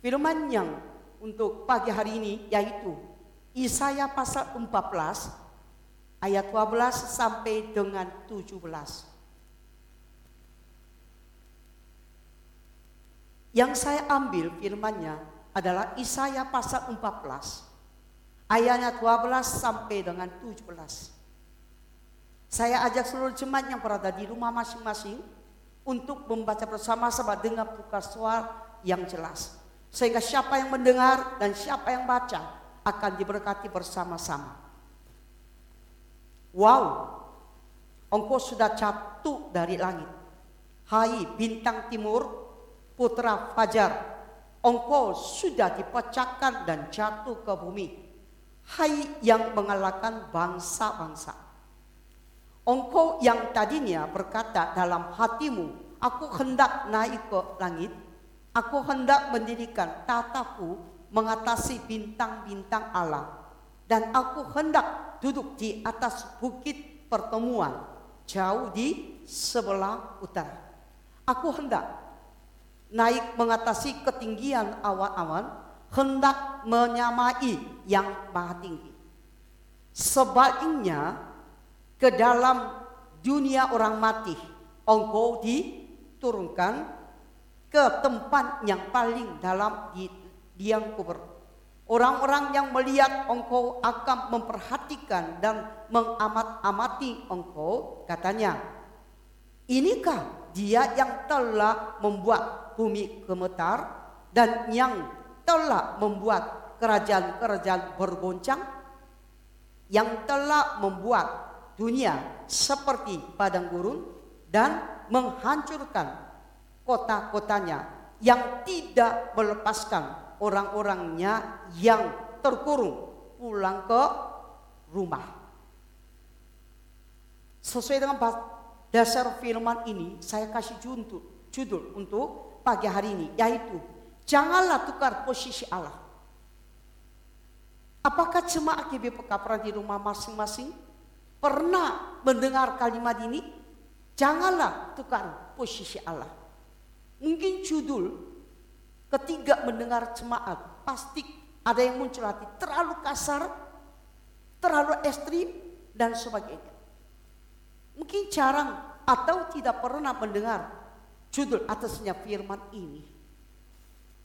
Firman yang untuk pagi hari ini yaitu Isaya pasal 14 ayat 12 sampai dengan 17. Yang saya ambil firmannya adalah Isaya pasal 14 ayatnya 12 sampai dengan 17. Saya ajak seluruh jemaat yang berada di rumah masing-masing untuk membaca bersama-sama dengan tukar suara yang jelas. Sehingga siapa yang mendengar dan siapa yang baca akan diberkati bersama-sama. Wow, engkau sudah jatuh dari langit. Hai bintang timur, putra fajar, engkau sudah dipecahkan dan jatuh ke bumi. Hai yang mengalahkan bangsa-bangsa. Engkau yang tadinya berkata dalam hatimu, aku hendak naik ke langit, aku hendak mendirikan tataku mengatasi bintang-bintang Allah. Dan aku hendak duduk di atas bukit pertemuan jauh di sebelah utara. Aku hendak naik mengatasi ketinggian awan-awan, hendak menyamai yang maha tinggi. Sebaliknya ke dalam dunia orang mati, engkau diturunkan ke tempat yang paling dalam di liang kubur. Orang-orang yang melihat engkau akan memperhatikan dan mengamat-amati engkau katanya. Inikah dia yang telah membuat bumi gemetar dan yang telah membuat kerajaan-kerajaan bergoncang? Yang telah membuat dunia seperti padang gurun dan menghancurkan kota-kotanya yang tidak melepaskan orang-orangnya yang terkurung pulang ke rumah. Sesuai dengan dasar firman ini, saya kasih judul, judul untuk pagi hari ini, yaitu janganlah tukar posisi Allah. Apakah jemaat GBPK pernah di rumah masing-masing pernah mendengar kalimat ini? Janganlah tukar posisi Allah. Mungkin judul Ketiga mendengar jemaat, pasti ada yang muncul hati terlalu kasar, terlalu ekstrim dan sebagainya. Mungkin jarang atau tidak pernah mendengar judul atasnya firman ini.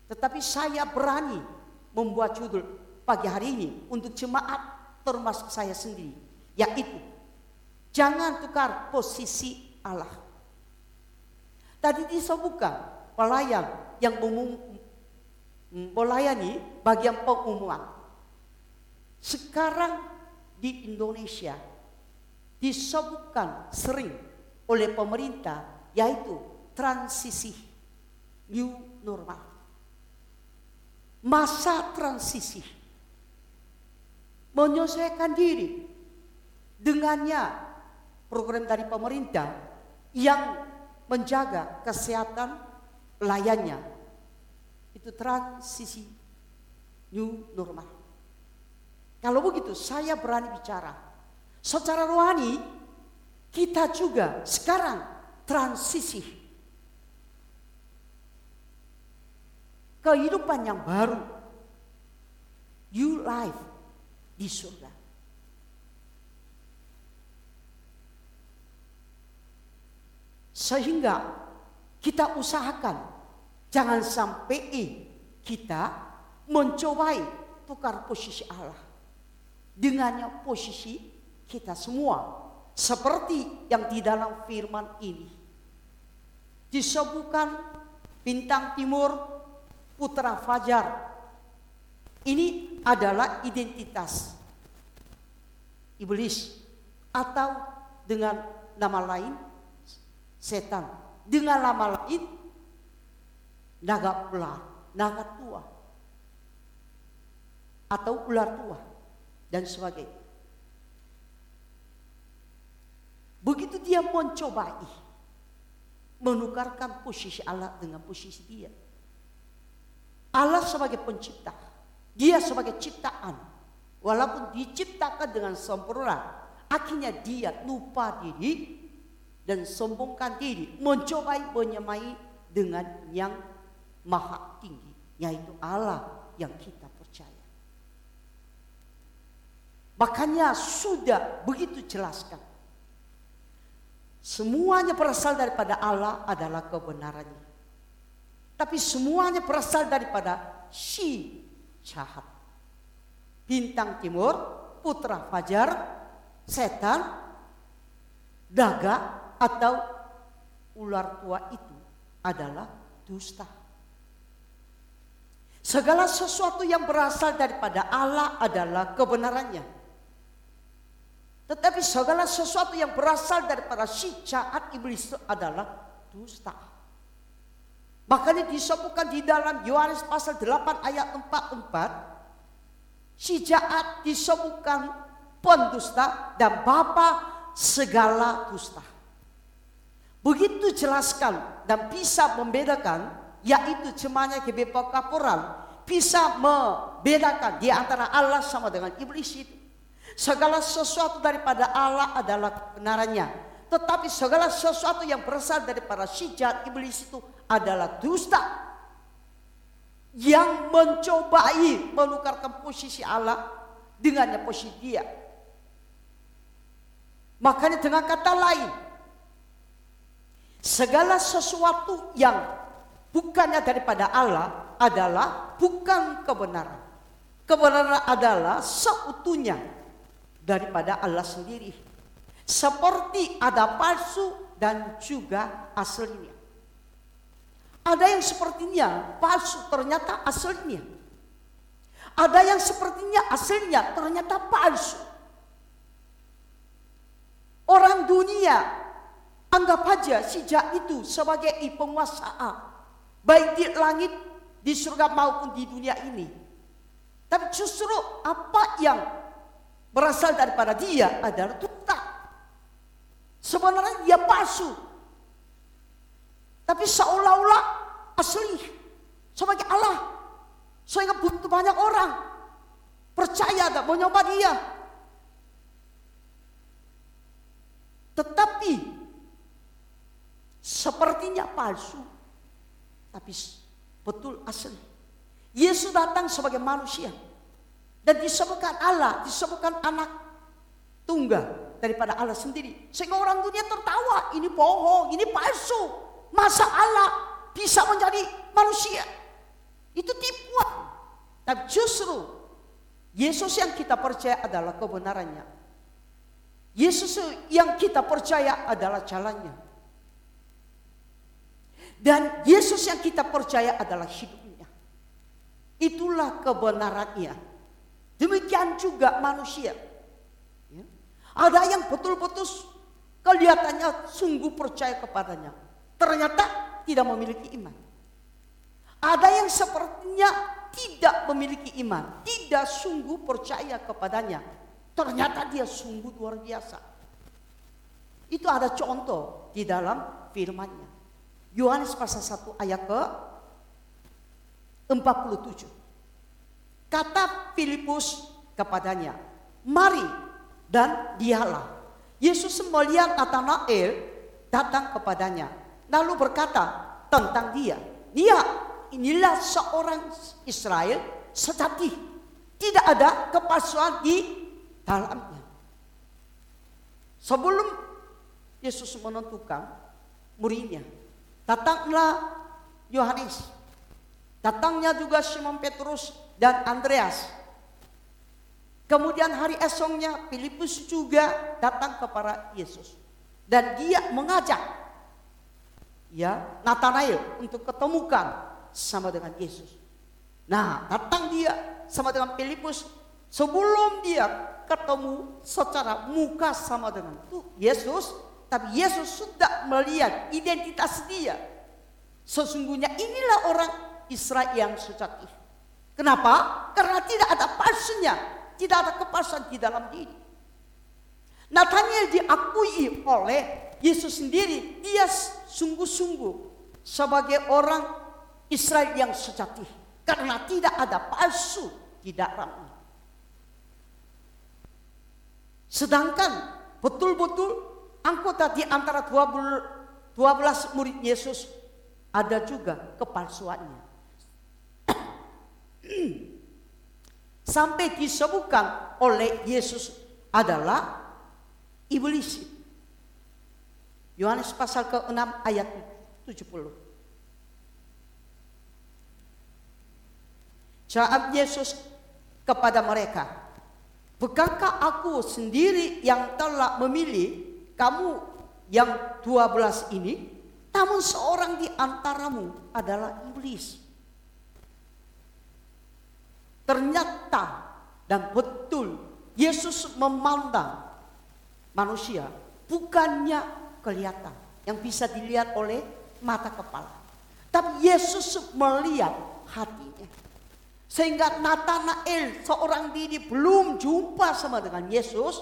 Tetapi saya berani membuat judul pagi hari ini untuk jemaat termasuk saya sendiri. Yaitu jangan tukar posisi Allah. Tadi disebutkan pelayan yang melayani bagian pengumuman. Sekarang di Indonesia disebutkan sering oleh pemerintah yaitu transisi new normal. Masa transisi menyesuaikan diri dengannya program dari pemerintah yang menjaga kesehatan layannya itu transisi new normal. Kalau begitu saya berani bicara. Secara rohani kita juga sekarang transisi kehidupan yang baru. New life di surga. Sehingga kita usahakan Jangan sampai kita mencobai tukar posisi Allah. Dengannya posisi kita semua. Seperti yang di dalam firman ini. Disebutkan bintang timur putra fajar. Ini adalah identitas iblis atau dengan nama lain setan. Dengan nama lain naga ular, naga tua, atau ular tua, dan sebagainya. Begitu dia mencobai menukarkan posisi Allah dengan posisi dia. Allah sebagai pencipta, dia sebagai ciptaan, walaupun diciptakan dengan sempurna, akhirnya dia lupa diri dan sombongkan diri, mencobai menyamai dengan yang maha tinggi. yaitu Allah yang kita percaya. Makanya sudah begitu jelaskan. Semuanya berasal daripada Allah adalah kebenarannya. Tapi semuanya berasal daripada si jahat. Bintang timur, putra fajar, setan, daga atau ular tua itu adalah dusta. Segala sesuatu yang berasal daripada Allah adalah kebenarannya. Tetapi segala sesuatu yang berasal daripada si jahat iblis itu adalah dusta. Makanya disebutkan di dalam Yohanes pasal 8 ayat 44. Si jahat disebutkan pendusta dan bapa segala dusta. Begitu jelaskan dan bisa membedakan yaitu cemanya kebepa kaporal bisa membedakan di antara Allah sama dengan iblis itu. Segala sesuatu daripada Allah adalah kebenarannya. Tetapi segala sesuatu yang berasal daripada si jahat iblis itu adalah dusta. Yang mencobai menukarkan posisi Allah dengan posisi dia. Makanya dengan kata lain, segala sesuatu yang bukannya daripada Allah adalah bukan kebenaran. Kebenaran adalah seutuhnya daripada Allah sendiri. Seperti ada palsu dan juga aslinya. Ada yang sepertinya palsu ternyata aslinya. Ada yang sepertinya aslinya ternyata palsu. Orang dunia anggap aja sejak itu sebagai penguasa Baik di langit, di surga maupun di dunia ini. Tapi justru apa yang berasal daripada dia adalah dusta. Sebenarnya dia palsu. Tapi seolah-olah asli. Sebagai Allah. Sehingga butuh banyak orang. Percaya dan menyoba dia. Tetapi sepertinya palsu tapi betul asli. Yesus datang sebagai manusia dan disebutkan Allah, disebutkan anak tunggal daripada Allah sendiri. Sehingga orang dunia tertawa, ini bohong, ini palsu. Masa Allah bisa menjadi manusia? Itu tipuan. Tapi justru Yesus yang kita percaya adalah kebenarannya. Yesus yang kita percaya adalah jalannya. Dan Yesus yang kita percaya adalah hidupnya. Itulah kebenarannya. Demikian juga manusia. Ya. Ada yang betul-betul kelihatannya sungguh percaya kepadanya. Ternyata tidak memiliki iman. Ada yang sepertinya tidak memiliki iman. Tidak sungguh percaya kepadanya. Ternyata dia sungguh luar biasa. Itu ada contoh di dalam firmannya. Yohanes pasal 1 ayat ke 47. Kata Filipus kepadanya, mari dan dialah. Yesus melihat Nathanael datang kepadanya. Lalu berkata tentang dia. Dia inilah seorang Israel sejati. Tidak ada kepalsuan di dalamnya. Sebelum Yesus menentukan muridnya, Datanglah Yohanes. Datangnya juga Simon Petrus dan Andreas. Kemudian hari esoknya Filipus juga datang kepada Yesus. Dan dia mengajak ya Nathanael untuk ketemukan sama dengan Yesus. Nah, datang dia sama dengan Filipus sebelum dia ketemu secara muka sama dengan Yesus, tapi Yesus sudah melihat identitas dia. Sesungguhnya inilah orang Israel yang sejati. Kenapa? Karena tidak ada palsunya. Tidak ada kepalsuan di dalam diri. Nathaniel diakui oleh Yesus sendiri. Dia sungguh-sungguh sebagai orang Israel yang sejati. Karena tidak ada palsu di dalamnya. Sedangkan betul-betul anggota di antara 12 murid Yesus ada juga kepalsuannya. Sampai disebutkan oleh Yesus adalah iblis. Yohanes pasal ke-6 ayat 70. Jawab Yesus kepada mereka, Bukankah aku sendiri yang telah memilih kamu yang dua belas ini? Namun seorang di antaramu adalah iblis. Ternyata dan betul Yesus memandang manusia bukannya kelihatan yang bisa dilihat oleh mata kepala. Tapi Yesus melihat hatinya. Sehingga Nathanael seorang diri belum jumpa sama dengan Yesus.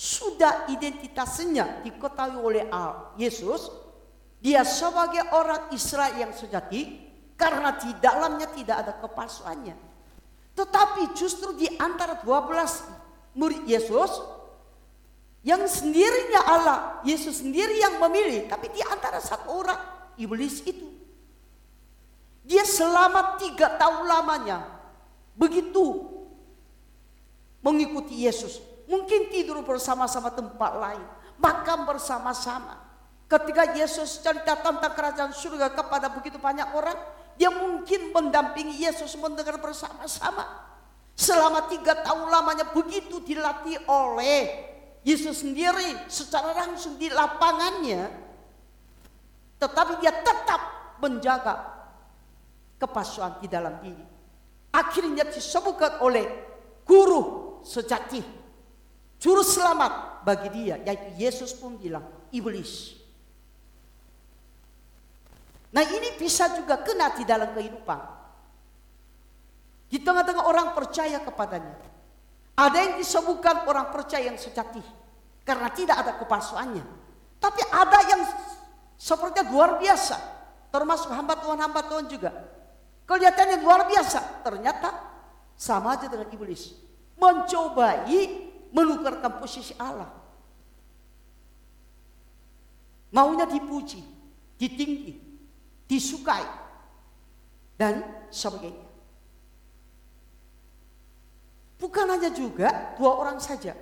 Sudah identitasnya diketahui oleh Yesus. Dia sebagai orang Israel yang sejati. Karena di dalamnya tidak ada kepalsuannya. Tetapi justru di antara 12 murid Yesus. Yang sendirinya Allah. Yesus sendiri yang memilih. Tapi di antara satu orang iblis itu. Dia selama tiga tahun lamanya begitu mengikuti Yesus. Mungkin tidur bersama-sama tempat lain, makan bersama-sama. Ketika Yesus cerita tentang kerajaan surga kepada begitu banyak orang, dia mungkin mendampingi Yesus mendengar bersama-sama. Selama tiga tahun lamanya begitu dilatih oleh Yesus sendiri secara langsung di lapangannya. Tetapi dia tetap menjaga kepasuan di dalam diri akhirnya disebutkan oleh guru sejati juru selamat bagi dia yaitu Yesus pun bilang iblis nah ini bisa juga kena di dalam kehidupan di tengah-tengah orang percaya kepadanya ada yang disebutkan orang percaya yang sejati karena tidak ada kepalsuannya tapi ada yang seperti luar biasa termasuk hamba Tuhan hamba Tuhan juga Kelihatannya luar biasa. Ternyata sama aja dengan iblis. Mencobai menukarkan posisi Allah. Maunya dipuji, ditinggi, disukai, dan sebagainya. Bukan hanya juga dua orang saja.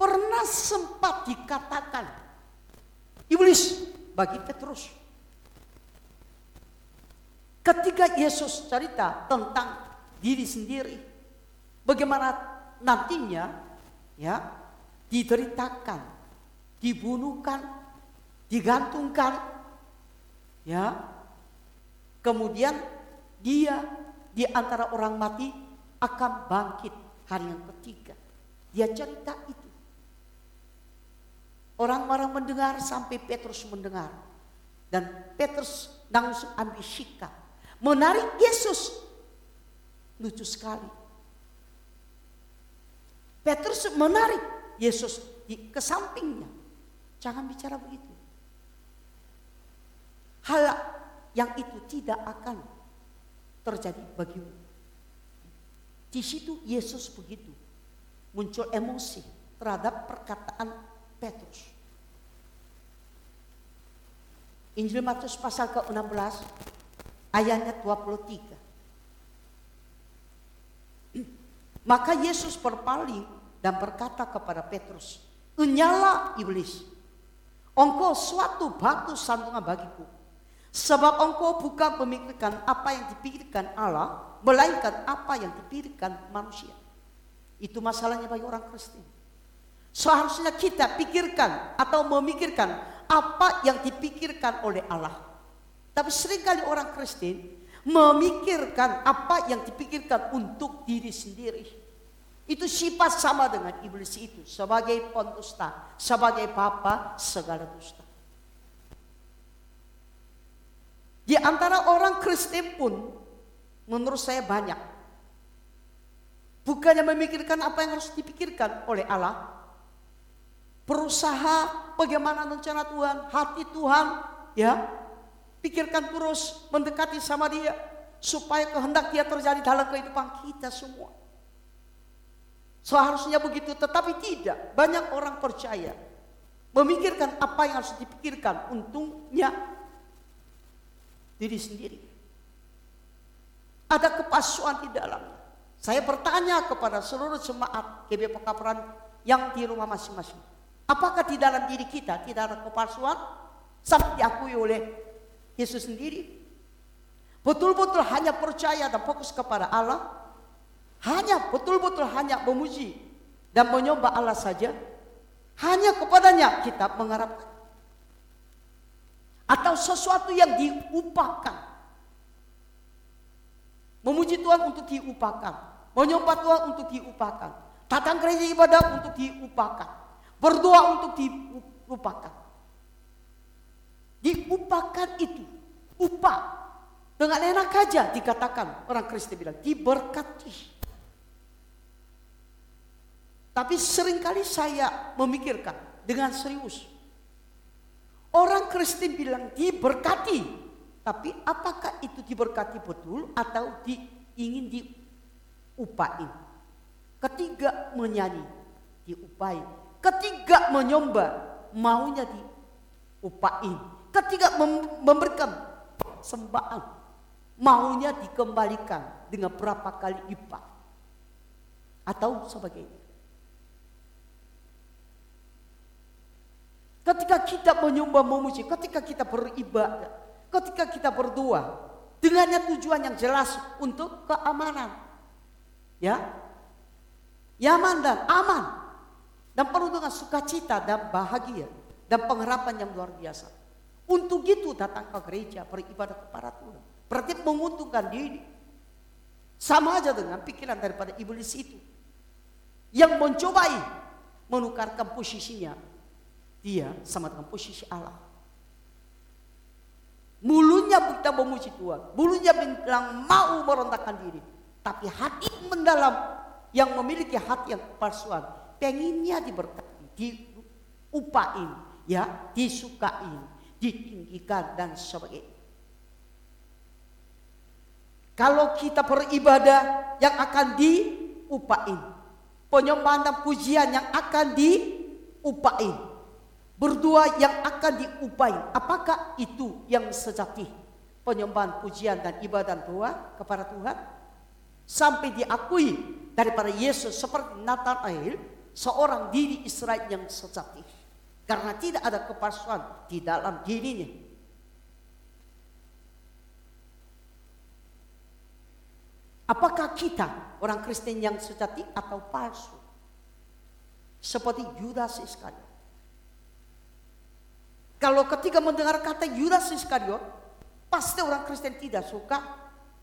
Pernah sempat dikatakan iblis bagi Petrus. Ketika Yesus cerita tentang diri sendiri, bagaimana nantinya ya dideritakan, dibunuhkan, digantungkan, ya, kemudian dia di antara orang mati akan bangkit hari yang ketiga. Dia cerita itu. Orang-orang mendengar sampai Petrus mendengar. Dan Petrus langsung ambil sikap menarik Yesus. Lucu sekali. Petrus menarik Yesus ke sampingnya. Jangan bicara begitu. Hal yang itu tidak akan terjadi bagimu. Di situ Yesus begitu muncul emosi terhadap perkataan Petrus. Injil Matius pasal ke-16 ayatnya 23. Maka Yesus berpaling dan berkata kepada Petrus, Enyala iblis, engkau suatu batu sandungan bagiku. Sebab engkau bukan memikirkan apa yang dipikirkan Allah, melainkan apa yang dipikirkan manusia. Itu masalahnya bagi orang Kristen. Seharusnya kita pikirkan atau memikirkan apa yang dipikirkan oleh Allah. Tapi sering kali orang Kristen memikirkan apa yang dipikirkan untuk diri sendiri. Itu sifat sama dengan iblis itu sebagai pendusta, sebagai bapa segala dusta. Di antara orang Kristen pun menurut saya banyak. Bukannya memikirkan apa yang harus dipikirkan oleh Allah. Berusaha bagaimana rencana Tuhan, hati Tuhan, ya Pikirkan terus mendekati sama dia supaya kehendak dia terjadi dalam kehidupan kita semua. Seharusnya begitu, tetapi tidak. Banyak orang percaya memikirkan apa yang harus dipikirkan untungnya diri sendiri. ada kepalsuan di dalamnya. Saya bertanya kepada seluruh jemaat GB Pekaparan yang di rumah masing-masing. Apakah di dalam diri kita tidak ada kepalsuan? Sampai diakui oleh Yesus sendiri. Betul-betul hanya percaya dan fokus kepada Allah. Hanya betul-betul hanya memuji dan menyembah Allah saja. Hanya kepadanya kita mengharapkan. Atau sesuatu yang diupakan. Memuji Tuhan untuk diupakan. Menyembah Tuhan untuk diupakan. Datang gereja ibadah untuk diupakan. Berdoa untuk diupakan. Diupakan itu. Upah dengan enak aja dikatakan orang Kristen bilang diberkati. Tapi sering kali saya memikirkan dengan serius. Orang Kristen bilang diberkati. Tapi apakah itu diberkati betul atau di, ingin diupain? Ketiga menyanyi, diupain. Ketiga menyembah, maunya diupain. Ketiga memberikan sembahan, maunya dikembalikan dengan berapa kali lipat atau sebagainya. Ketika kita menyembah memuji, ketika kita beribadah, ketika kita berdoa, dengannya tujuan yang jelas untuk keamanan. Ya. Nyaman dan aman. Dan penuh dengan sukacita dan bahagia dan pengharapan yang luar biasa. Untuk itu datang ke gereja beribadah kepada Tuhan. Berarti menguntungkan diri. Sama aja dengan pikiran daripada iblis itu. Yang mencobai menukarkan posisinya. Dia sama dengan posisi Allah. Mulutnya kita memuji Tuhan. Mulutnya bilang mau merontakkan diri. Tapi hati mendalam yang memiliki hati yang palsuan. Pengennya diberkati, diupain, ya, disukain, ditinggikan dan sebagainya. Kalau kita beribadah yang akan diupain. Penyembahan dan pujian yang akan diupain. Berdua yang akan diupain. Apakah itu yang sejati? Penyembahan pujian dan ibadah doa kepada Tuhan. Sampai diakui daripada Yesus seperti Nathanael. Seorang diri Israel yang sejati. Karena tidak ada kepalsuan di dalam dirinya. Apakah kita orang Kristen yang sejati atau palsu? Seperti Yudas Iskariot. Kalau ketika mendengar kata Yudas Iskariot, pasti orang Kristen tidak suka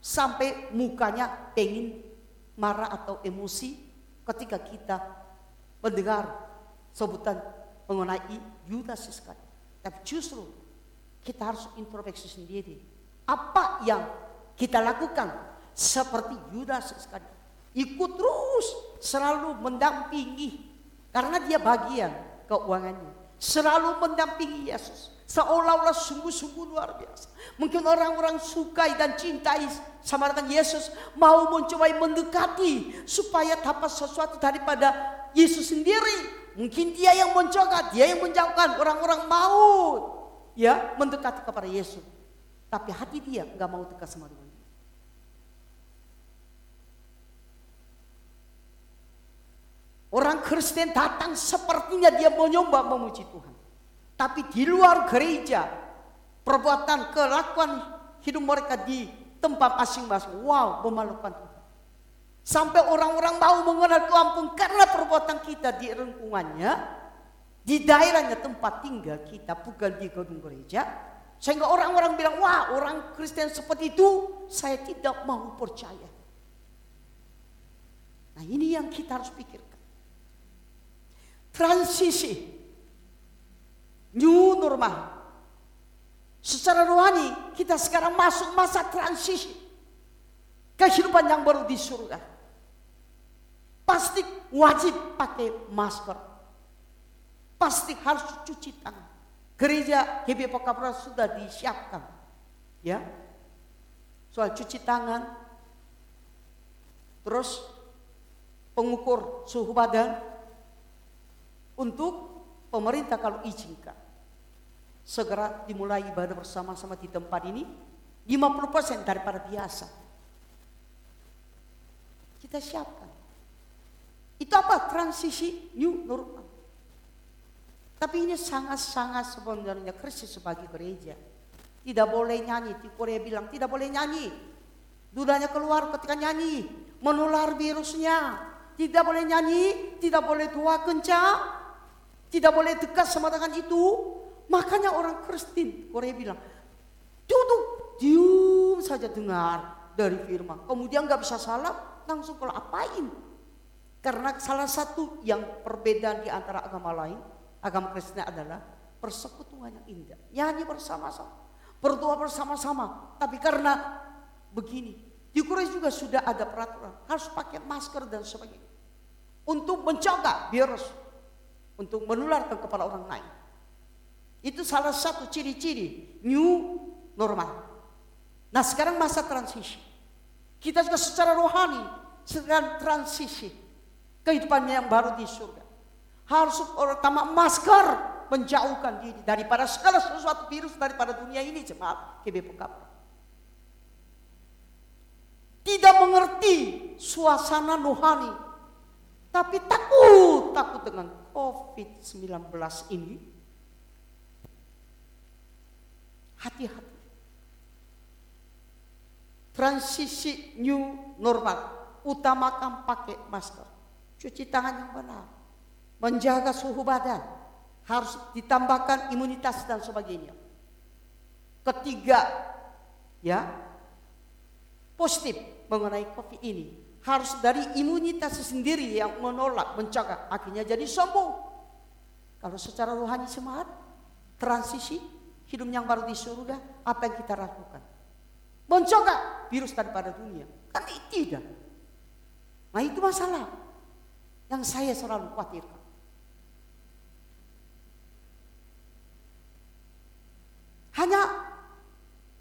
sampai mukanya pengen marah atau emosi ketika kita mendengar sebutan mengenai Yudas Iskariot. Tapi justru kita harus introspeksi sendiri. Apa yang kita lakukan seperti Yudas sekali. Ikut terus selalu mendampingi karena dia bagian keuangannya. Selalu mendampingi Yesus. Seolah-olah sungguh-sungguh luar biasa. Mungkin orang-orang sukai dan cintai sama dengan Yesus. Mau mencoba mendekati supaya dapat sesuatu daripada Yesus sendiri. Mungkin dia yang mencoba, dia yang menjauhkan. Orang-orang mau ya mendekati kepada Yesus. Tapi hati dia nggak mau dekat sama Tuhan. Orang Kristen datang sepertinya dia menyembah memuji Tuhan. Tapi di luar gereja, perbuatan kelakuan hidup mereka di tempat masing-masing. Wow, memalukan Tuhan. Sampai orang-orang mau mengenal Tuhan pun karena perbuatan kita di lingkungannya, di daerahnya tempat tinggal kita, bukan di gedung gereja. Sehingga orang-orang bilang, wah orang Kristen seperti itu, saya tidak mau percaya. Nah ini yang kita harus pikirkan transisi new normal. Secara rohani kita sekarang masuk masa transisi kehidupan yang baru di surga. Pasti wajib pakai masker. Pasti harus cuci tangan. Gereja GB Pakapra sudah disiapkan. Ya. Soal cuci tangan. Terus pengukur suhu badan untuk pemerintah kalau izinkan segera dimulai ibadah bersama-sama di tempat ini 50% daripada biasa. kita siapkan. Itu apa? Transisi new normal. Tapi ini sangat-sangat sebenarnya krisis sebagai gereja. Tidak boleh nyanyi. Di Korea bilang tidak boleh nyanyi. Dudanya keluar ketika nyanyi. Menular virusnya. Tidak boleh nyanyi. Tidak boleh tua kencang. Tidak boleh dekat sama dengan itu. Makanya orang Kristen Korea bilang. Duduk. Diam saja dengar dari firman. Kemudian nggak bisa salah. Langsung kalau apain. Karena salah satu yang perbedaan di antara agama lain agama Kristen adalah persekutuan yang indah. Nyanyi bersama-sama, berdoa bersama-sama. Tapi karena begini, di Korea juga sudah ada peraturan harus pakai masker dan sebagainya untuk mencegah virus untuk menularkan kepada orang lain. Itu salah satu ciri-ciri new normal. Nah sekarang masa transisi. Kita juga secara rohani sedang transisi kehidupan yang baru di surga harus pertama masker menjauhkan diri daripada segala sesuatu virus daripada dunia ini jemaat KBPKP. Tidak mengerti suasana rohani. Tapi takut, takut dengan COVID-19 ini. Hati-hati. Transisi new normal. Utamakan pakai masker. Cuci tangan yang benar menjaga suhu badan, harus ditambahkan imunitas dan sebagainya. Ketiga, ya, positif mengenai COVID ini harus dari imunitas sendiri yang menolak, mencegah, akhirnya jadi sembuh. Kalau secara rohani semangat, transisi, hidup yang baru di surga, apa yang kita lakukan? Mencegah virus daripada dunia. Kan tidak. Nah itu masalah yang saya selalu khawatirkan. hanya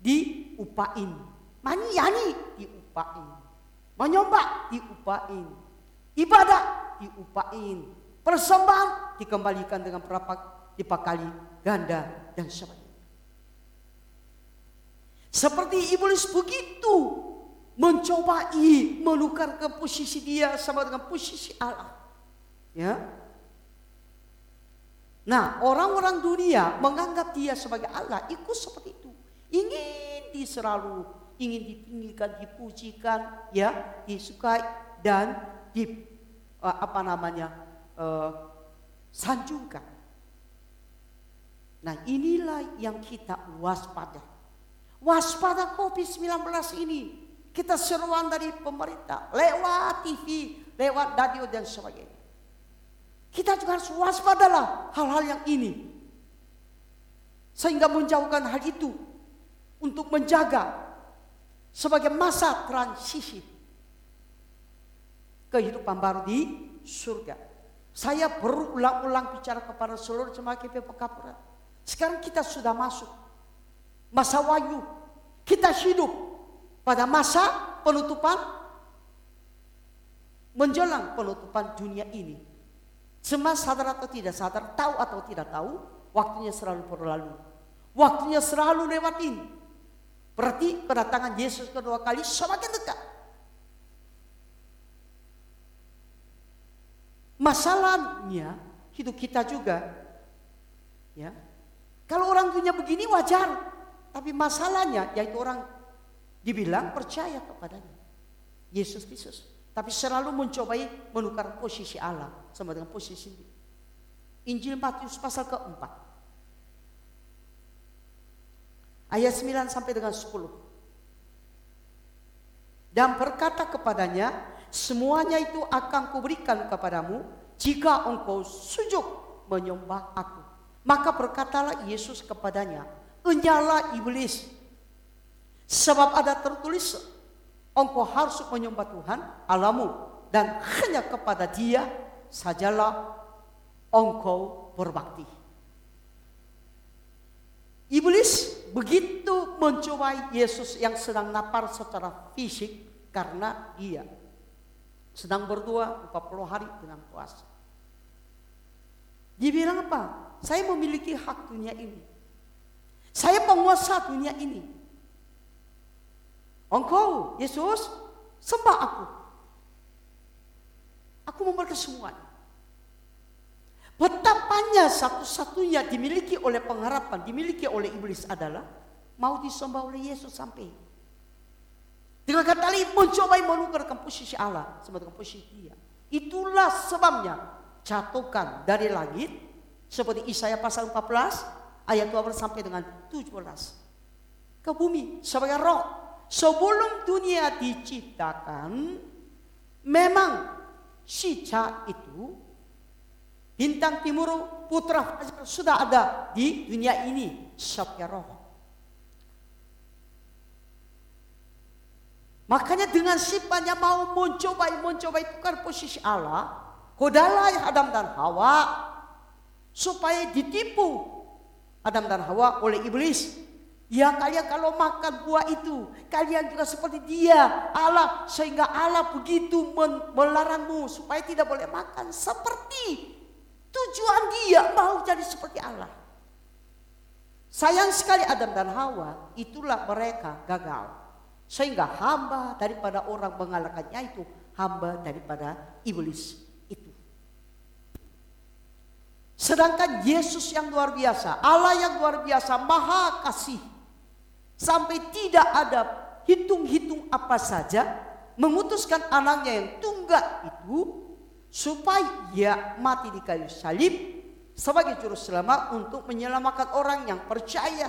diupain. Manyani diupain. Menyembah diupain. Ibadah diupain. Persembahan dikembalikan dengan berapa dipakali ganda dan sebagainya. Seperti iblis begitu mencobai ke posisi dia sama dengan posisi Allah. Ya, Nah, orang-orang dunia menganggap dia sebagai Allah, ikut seperti itu. Ingin diseralu, ingin ditinggikan, dipujikan, ya, disukai dan di uh, apa namanya? Uh, sanjungkan. Nah, inilah yang kita waspada. Waspada Covid-19 ini. Kita seruan dari pemerintah lewat TV, lewat radio dan sebagainya. Kita juga harus waspadalah hal-hal yang ini. Sehingga menjauhkan hal itu untuk menjaga sebagai masa transisi kehidupan baru di surga. Saya berulang-ulang bicara kepada seluruh jemaat KPP Kapura. Sekarang kita sudah masuk masa wahyu. Kita hidup pada masa penutupan menjelang penutupan dunia ini. Semua sadar atau tidak sadar, tahu atau tidak tahu, waktunya selalu berlalu. Waktunya selalu lewatin. Berarti kedatangan Yesus kedua kali semakin dekat. Masalahnya hidup kita juga ya. Kalau orang dunia begini wajar, tapi masalahnya yaitu orang dibilang percaya kepadanya. Yesus Kristus. Tapi selalu mencobai menukar posisi Allah sama dengan posisi. Injil Matius pasal keempat. Ayat 9 sampai dengan 10. Dan berkata kepadanya, semuanya itu akan kuberikan kepadamu jika engkau sujud menyembah aku. Maka berkatalah Yesus kepadanya, Enyalah iblis, sebab ada tertulis engkau harus menyembah Tuhan Allahmu dan hanya kepada Dia sajalah engkau berbakti. Iblis begitu mencobai Yesus yang sedang napar secara fisik karena dia sedang berdua 40 hari dengan puasa. Dia bilang apa? Saya memiliki hak dunia ini. Saya penguasa dunia ini. Engkau, Yesus, sembah aku. Aku memberikan semuanya. Betapanya satu-satunya dimiliki oleh pengharapan, dimiliki oleh iblis adalah mau disembah oleh Yesus sampai. Dengan kata lain mencoba menukarkan posisi Allah dengan posisi dia. Itulah sebabnya jatuhkan dari langit seperti Isaya pasal 14 ayat 12 sampai dengan 17 ke bumi sebagai roh. Sebelum dunia diciptakan memang si itu Bintang timur putra sudah ada di dunia ini sebagai roh. Makanya dengan sifatnya mau mencoba mencoba itu kan posisi Allah, kodalai Adam dan Hawa supaya ditipu Adam dan Hawa oleh iblis. Ya kalian kalau makan buah itu kalian juga seperti dia Allah sehingga Allah begitu melarangmu supaya tidak boleh makan seperti Tujuan dia mau jadi seperti Allah. Sayang sekali Adam dan Hawa, itulah mereka gagal. Sehingga hamba daripada orang mengalahkannya itu hamba daripada iblis itu. Sedangkan Yesus yang luar biasa, Allah yang luar biasa, maha kasih. Sampai tidak ada hitung-hitung apa saja memutuskan anaknya yang tunggal itu supaya mati di kayu salib sebagai juru selamat untuk menyelamatkan orang yang percaya.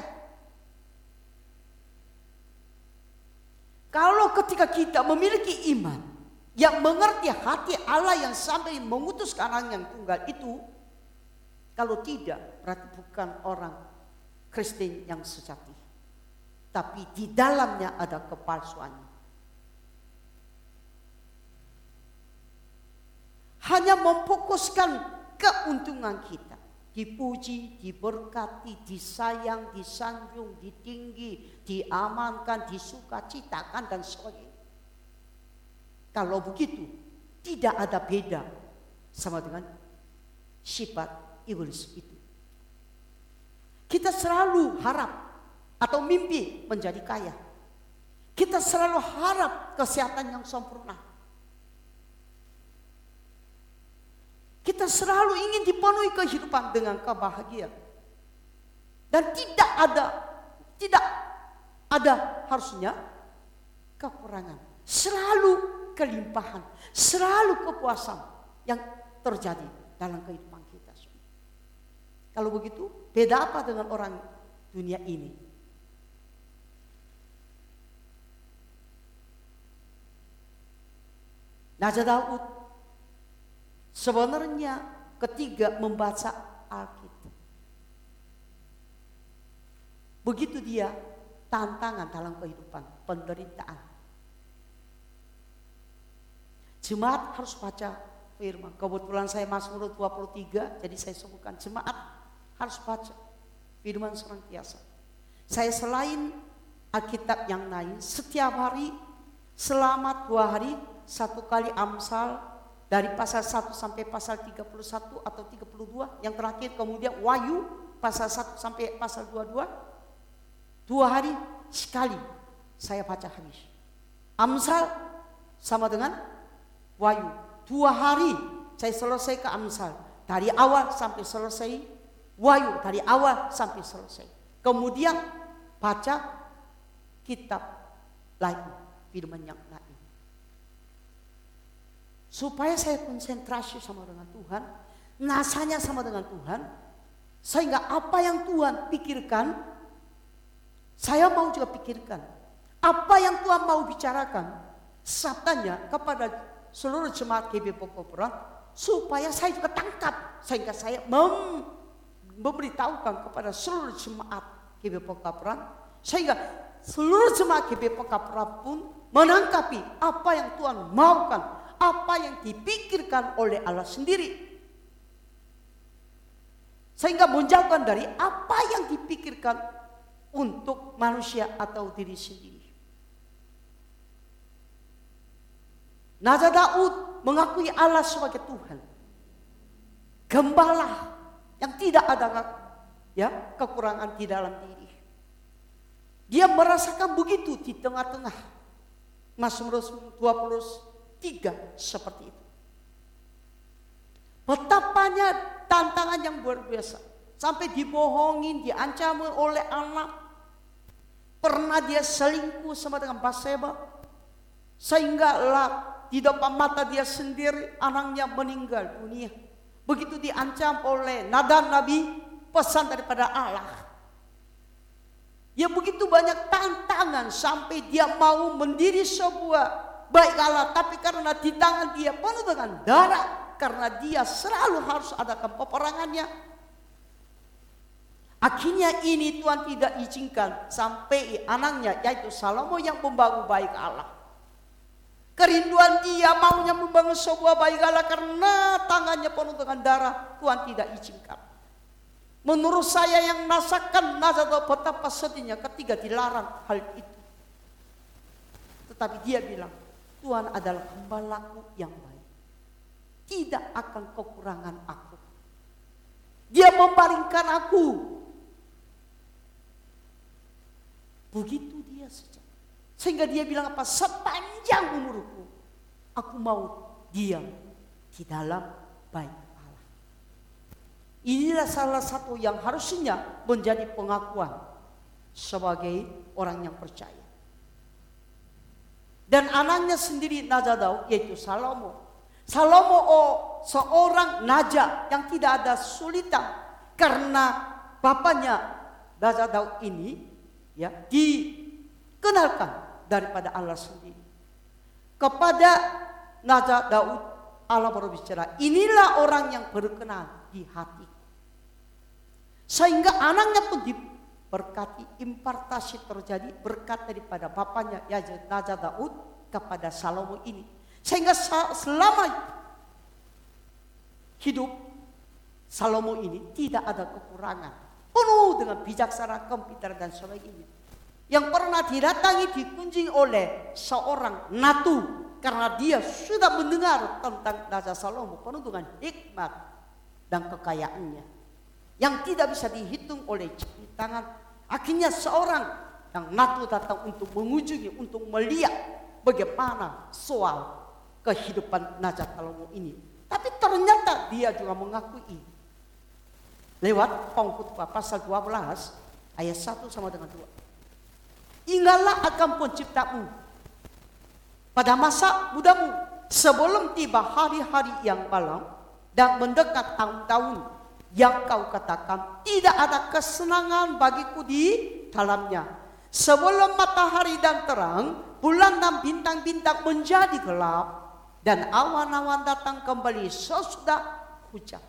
Kalau ketika kita memiliki iman yang mengerti hati Allah yang sampai mengutuskan orang yang tunggal itu, kalau tidak berarti bukan orang Kristen yang sejati. Tapi di dalamnya ada kepalsuan. Hanya memfokuskan keuntungan kita. Dipuji, diberkati, disayang, disanjung, ditinggi, diamankan, disukacitakan dan sebagainya. Kalau begitu, tidak ada beda sama dengan sifat iblis itu. Kita selalu harap atau mimpi menjadi kaya. Kita selalu harap kesehatan yang sempurna. Kita selalu ingin dipenuhi kehidupan dengan kebahagiaan. Dan tidak ada, tidak ada harusnya kekurangan. Selalu kelimpahan, selalu kepuasan yang terjadi dalam kehidupan kita. Kalau begitu, beda apa dengan orang dunia ini? Daud Sebenarnya ketiga membaca Alkitab. Begitu dia tantangan dalam kehidupan, penderitaan. Jemaat harus baca firman. Kebetulan saya Mazmur 23, jadi saya sebutkan jemaat harus baca firman biasa. Saya selain Alkitab yang lain, setiap hari selama dua hari satu kali Amsal dari pasal 1 sampai pasal 31 atau 32 yang terakhir kemudian Wahyu pasal 1 sampai pasal 22 dua hari sekali saya baca habis Amsal sama dengan Wahyu. Dua hari saya selesai ke Amsal. Dari awal sampai selesai Wahyu. Dari awal sampai selesai. Kemudian baca kitab lain firman yang lain Supaya saya konsentrasi sama dengan Tuhan, nasanya sama dengan Tuhan, sehingga apa yang Tuhan pikirkan, saya mau juga pikirkan. Apa yang Tuhan mau bicarakan, sabdanya kepada seluruh jemaat GB Pokopuran, supaya saya juga tangkap, sehingga saya mem memberitahukan kepada seluruh jemaat GB Pokopuran, sehingga seluruh jemaat GB Pokopuran pun menangkapi apa yang Tuhan maukan dipikirkan oleh Allah sendiri. Sehingga menjauhkan dari apa yang dipikirkan untuk manusia atau diri sendiri. Naza Daud mengakui Allah sebagai Tuhan. Gembala yang tidak ada ya kekurangan di dalam diri. Dia merasakan begitu di tengah-tengah. Mazmur 20 Tiga seperti itu. Betapanya tantangan yang luar biasa. Sampai dibohongin, diancam oleh anak. Pernah dia selingkuh sama dengan Baseba. Sehingga lah di depan mata dia sendiri anaknya meninggal dunia. Begitu diancam oleh nadan Nabi, pesan daripada Allah. Ya begitu banyak tantangan sampai dia mau mendiri sebuah baik Allah. Tapi karena di tangan dia penuh dengan darah. Karena dia selalu harus adakan peperangannya. Akhirnya ini Tuhan tidak izinkan sampai anaknya yaitu Salomo yang membangun baik Allah. Kerinduan dia maunya membangun sebuah baik Allah karena tangannya penuh dengan darah. Tuhan tidak izinkan. Menurut saya yang nasakan nazar betapa sedihnya ketika dilarang hal itu. Tetapi dia bilang, Tuhan adalah gembalaku yang baik. Tidak akan kekurangan aku. Dia membaringkan aku. Begitu dia saja. Sehingga dia bilang apa? Sepanjang umurku, aku mau diam di dalam baik. Inilah salah satu yang harusnya menjadi pengakuan sebagai orang yang percaya. Dan anaknya sendiri Najadau yaitu Salomo. Salomo oh, seorang naja yang tidak ada sulitan karena bapaknya Najadau ini ya dikenalkan daripada Allah sendiri. Kepada Naja Daud Allah berbicara, inilah orang yang berkenan di hati sehingga anaknya pun diberkati, impartasi terjadi berkat daripada bapaknya Naja Daud kepada Salomo ini. Sehingga selama hidup Salomo ini tidak ada kekurangan. Penuh dengan bijaksana, komputer dan sebagainya. Yang pernah didatangi dikunjungi oleh seorang natu karena dia sudah mendengar tentang Raja Salomo penuh dengan hikmat dan kekayaannya yang tidak bisa dihitung oleh tangan. Akhirnya seorang yang natu datang untuk mengunjungi, untuk melihat bagaimana soal kehidupan Najat Salomo ini. Tapi ternyata dia juga mengakui lewat pengkhotbah pasal 12 ayat 1 sama dengan 2. Ingatlah akan penciptamu pada masa mudamu sebelum tiba hari-hari yang malam dan mendekat tahun-tahun yang kau katakan tidak ada kesenangan bagiku di dalamnya. Sebelum matahari dan terang, bulan dan bintang-bintang menjadi gelap dan awan-awan datang kembali sesudah hujan.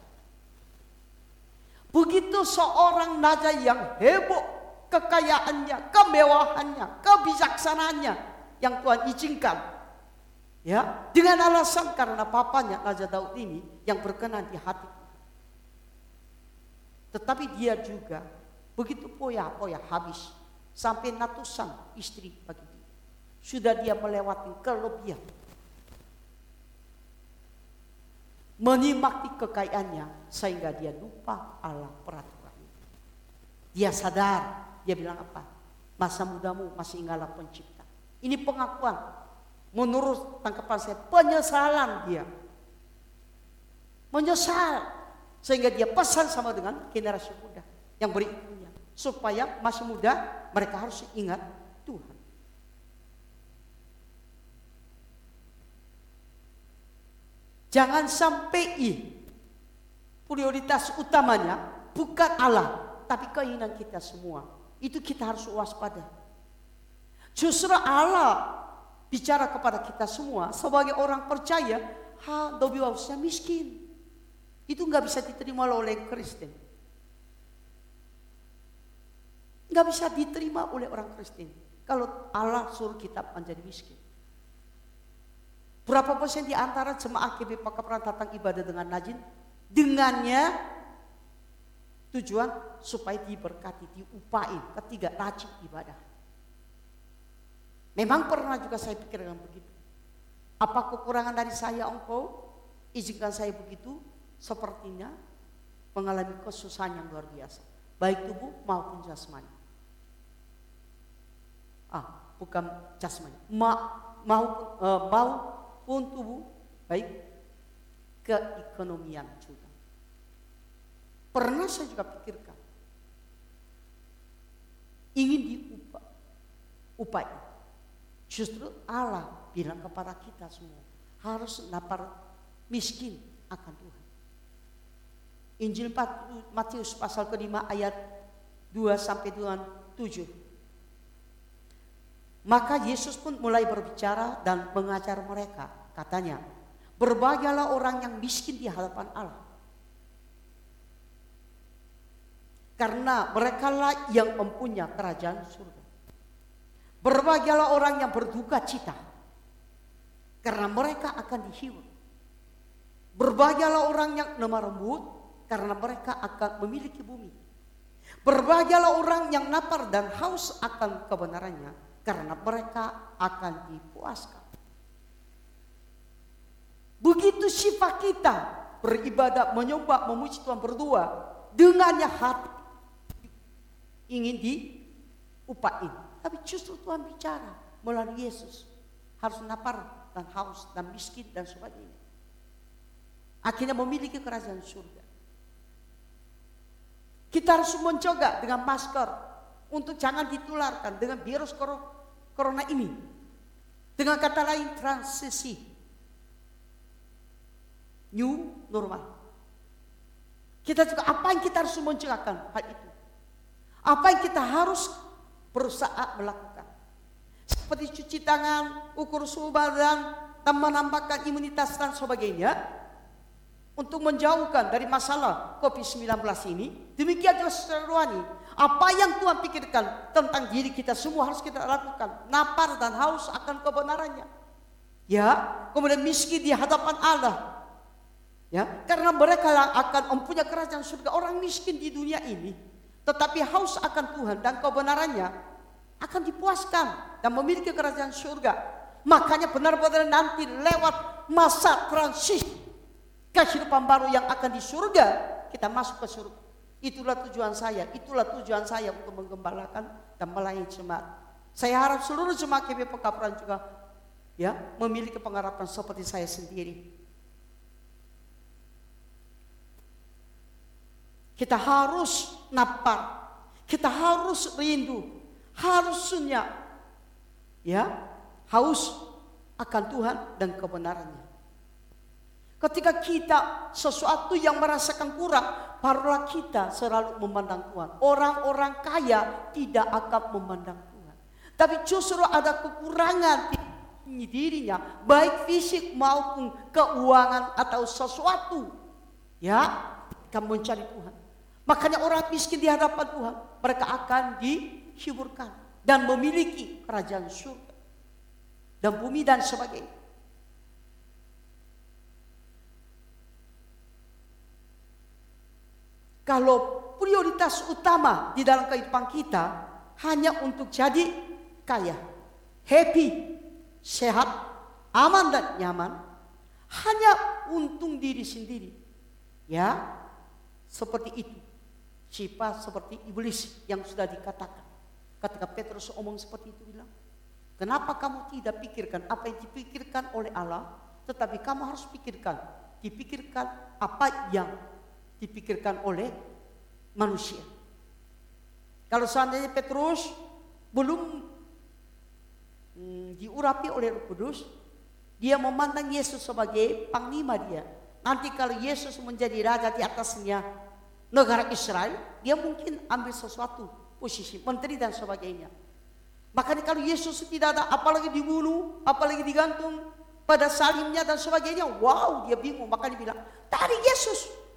Begitu seorang naja yang heboh kekayaannya, kemewahannya, kebijaksanaannya yang Tuhan izinkan. Ya, dengan alasan karena papanya Raja Daud ini yang berkenan di hati tetapi dia juga begitu poya-poya habis. Sampai ratusan istri bagi dia. Sudah dia melewati kelebihan. Menikmati kekayaannya sehingga dia lupa Allah peraturan. Dia sadar, dia bilang apa? Masa mudamu masih ingatlah pencipta. Ini pengakuan. Menurut tangkapan saya, penyesalan dia. Menyesal sehingga dia pesan sama dengan generasi muda yang berikutnya. Supaya masih muda mereka harus ingat Tuhan. Jangan sampai prioritas utamanya bukan Allah, tapi keinginan kita semua. Itu kita harus waspada. Justru Allah bicara kepada kita semua sebagai orang percaya, ha, dobi miskin. Itu nggak bisa diterima oleh Kristen. Nggak bisa diterima oleh orang Kristen. Kalau Allah suruh kita menjadi miskin. Berapa persen di antara jemaat GBP pernah datang ibadah dengan najin? Dengannya tujuan supaya diberkati, diupain ketiga rajin ibadah. Memang pernah juga saya pikir dengan begitu. Apa kekurangan dari saya engkau? Izinkan saya begitu sepertinya mengalami kesusahan yang luar biasa, baik tubuh maupun jasmani. Ah, bukan jasmani, ma, maupun uh, maupun tubuh, baik keekonomian juga. Pernah saya juga pikirkan, ingin diupah, upah Justru Allah bilang kepada kita semua, harus lapar miskin akan Tuhan. Injil Matius pasal kelima ayat 2 sampai dengan 7. Maka Yesus pun mulai berbicara dan mengajar mereka. Katanya, berbahagialah orang yang miskin di hadapan Allah. Karena mereka lah yang mempunyai kerajaan surga. Berbahagialah orang yang berduka cita. Karena mereka akan dihibur. Berbahagialah orang yang lemah lembut. Karena mereka akan memiliki bumi. Berbahagialah orang yang lapar dan haus akan kebenarannya. Karena mereka akan dipuaskan. Begitu sifat kita beribadah, menyembah, memuji Tuhan berdua. Dengannya hati ingin diupain. Tapi justru Tuhan bicara melalui Yesus. Harus lapar dan haus dan miskin dan sebagainya. Akhirnya memiliki kerajaan surga. Kita harus mencoba dengan masker untuk jangan ditularkan dengan virus corona ini. Dengan kata lain transisi. New normal. Kita juga apa yang kita harus mencegahkan hal itu. Apa yang kita harus berusaha melakukan. Seperti cuci tangan, ukur suhu badan, dan menambahkan imunitas dan sebagainya. Untuk menjauhkan dari masalah COVID-19 ini. Demikian juga secara rohani. Apa yang Tuhan pikirkan tentang diri kita semua harus kita lakukan. Napar dan haus akan kebenarannya. Ya, kemudian miskin di hadapan Allah. Ya, karena mereka akan mempunyai kerajaan surga. Orang miskin di dunia ini tetapi haus akan Tuhan dan kebenarannya akan dipuaskan dan memiliki kerajaan surga. Makanya benar-benar nanti lewat masa transisi kehidupan baru yang akan di surga, kita masuk ke surga. Itulah tujuan saya, itulah tujuan saya untuk menggembalakan dan melayani jemaat. Saya harap seluruh jemaat KBP Kapuran juga ya memiliki pengharapan seperti saya sendiri. Kita harus napar. Kita harus rindu. Harusnya ya haus akan Tuhan dan kebenarannya. Ketika kita sesuatu yang merasakan kurang, barulah kita selalu memandang Tuhan. Orang-orang kaya tidak akan memandang Tuhan. Tapi justru ada kekurangan di dirinya, baik fisik maupun keuangan atau sesuatu. Ya, akan mencari Tuhan. Makanya orang miskin di hadapan Tuhan, mereka akan dihiburkan dan memiliki kerajaan surga dan bumi dan sebagainya. Kalau prioritas utama di dalam kehidupan kita hanya untuk jadi kaya, happy, sehat, aman dan nyaman, hanya untung diri sendiri. Ya, seperti itu sifat seperti iblis yang sudah dikatakan. Ketika Petrus omong seperti itu bilang, kenapa kamu tidak pikirkan apa yang dipikirkan oleh Allah, tetapi kamu harus pikirkan, dipikirkan apa yang dipikirkan oleh manusia. Kalau seandainya Petrus belum hmm, diurapi oleh Roh Kudus, dia memandang Yesus sebagai panglima dia. Nanti kalau Yesus menjadi raja di atasnya, negara Israel, dia mungkin ambil sesuatu, posisi menteri dan sebagainya. Makanya kalau Yesus tidak ada, apalagi dibunuh, apalagi digantung pada salimnya dan sebagainya, wow dia bingung. Makanya bilang, tadi Yesus.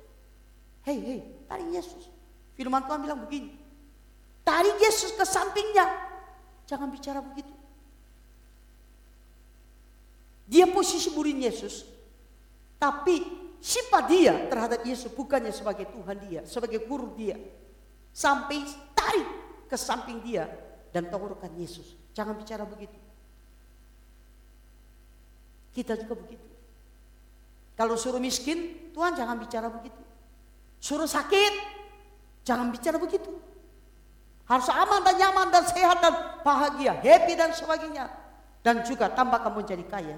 Hei, hei, tadi Yesus. Firman Tuhan bilang begini, tadi Yesus ke sampingnya. Jangan bicara begitu. Dia posisi murid Yesus, tapi sifat dia terhadap Yesus bukannya sebagai Tuhan dia, sebagai guru dia. Sampai tarik ke samping dia dan tenggorokan Yesus. Jangan bicara begitu. Kita juga begitu. Kalau suruh miskin, Tuhan jangan bicara begitu. Suruh sakit, jangan bicara begitu. Harus aman dan nyaman dan sehat dan bahagia, happy dan sebagainya. Dan juga tambah kamu jadi kaya.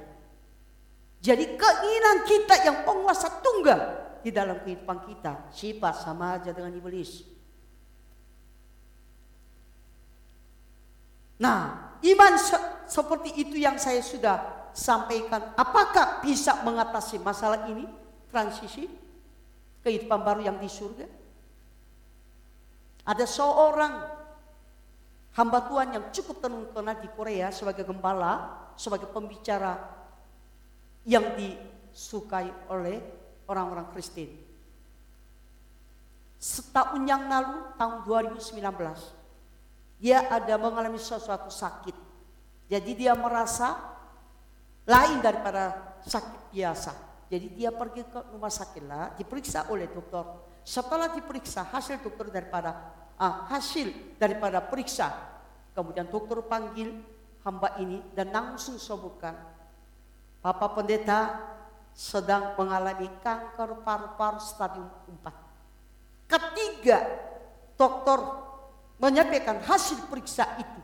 Jadi keinginan kita yang penguasa tunggal di dalam kehidupan kita sifat sama aja dengan iblis. Nah, iman se seperti itu yang saya sudah sampaikan. Apakah bisa mengatasi masalah ini? Transisi kehidupan baru yang di surga? Ada seorang hamba Tuhan yang cukup terkenal di Korea sebagai gembala, sebagai pembicara yang disukai oleh orang-orang Kristen. Setahun yang lalu, tahun 2019, dia ada mengalami sesuatu sakit. Jadi dia merasa lain daripada sakit biasa. Jadi dia pergi ke rumah sakit lah, diperiksa oleh dokter. Setelah diperiksa hasil dokter daripada ah, hasil daripada periksa, kemudian dokter panggil hamba ini dan langsung sebutkan, Bapak Pendeta sedang mengalami kanker paru-paru stadium 4. Ketiga, dokter menyampaikan hasil periksa itu.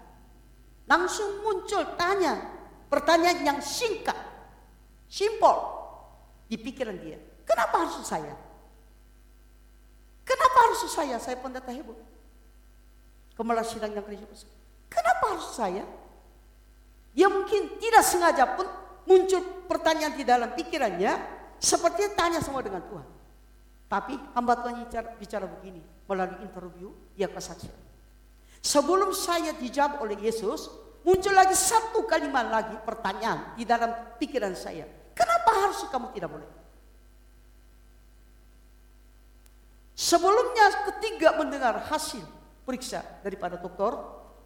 Langsung muncul tanya, pertanyaan yang singkat, simpel di pikiran dia. Kenapa harus saya? Kenapa harus saya? Saya pendeta heboh. Kemala sidang yang Kristus. Kenapa harus saya? Dia mungkin tidak sengaja pun muncul pertanyaan di dalam pikirannya seperti tanya semua dengan Tuhan. Tapi hamba Tuhan bicara, bicara begini melalui interview dia kesaksian. Sebelum saya dijawab oleh Yesus, muncul lagi satu kalimat lagi pertanyaan di dalam pikiran saya. Harus kamu tidak boleh? Sebelumnya ketiga mendengar hasil periksa daripada dokter,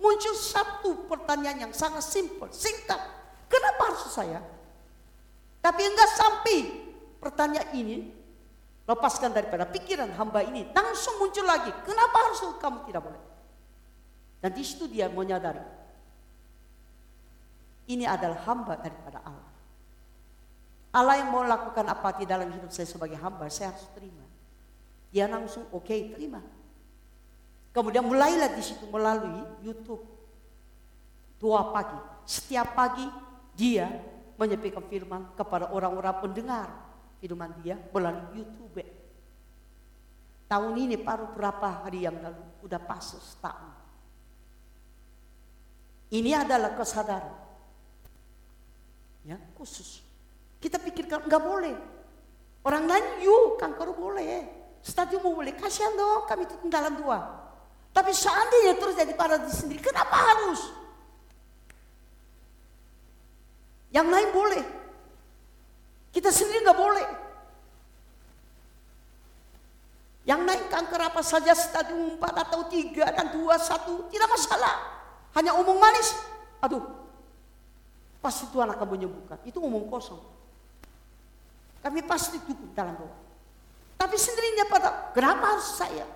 muncul satu pertanyaan yang sangat simpel, singkat. Kenapa harus saya? Tapi enggak sampai pertanyaan ini lepaskan daripada pikiran hamba ini, langsung muncul lagi. Kenapa harus kamu tidak boleh? Dan di situ dia menyadari ini adalah hamba daripada Allah. Allah yang mau lakukan apa di dalam hidup saya sebagai hamba, saya harus terima. Dia langsung oke okay, terima. Kemudian mulailah di situ melalui YouTube dua pagi. Setiap pagi dia menyampaikan firman kepada orang-orang pendengar firman dia melalui YouTube. Tahun ini baru berapa hari yang lalu, udah pas setahun. Ini adalah kesadaran. Ya, khusus. Kita pikirkan nggak boleh. Orang lain yuk kanker boleh. Stadium boleh. Kasihan dong kami itu dalam dua. Tapi seandainya terus jadi pada di sendiri, kenapa harus? Yang lain boleh. Kita sendiri nggak boleh. Yang lain kanker apa saja stadium 4 atau 3 dan 2, 1 tidak masalah. Hanya omong manis. Aduh, pasti Tuhan akan menyembuhkan. Itu omong kosong. Kami pasti cukup dalam doa. Tapi sendirinya pada, kenapa harus saya?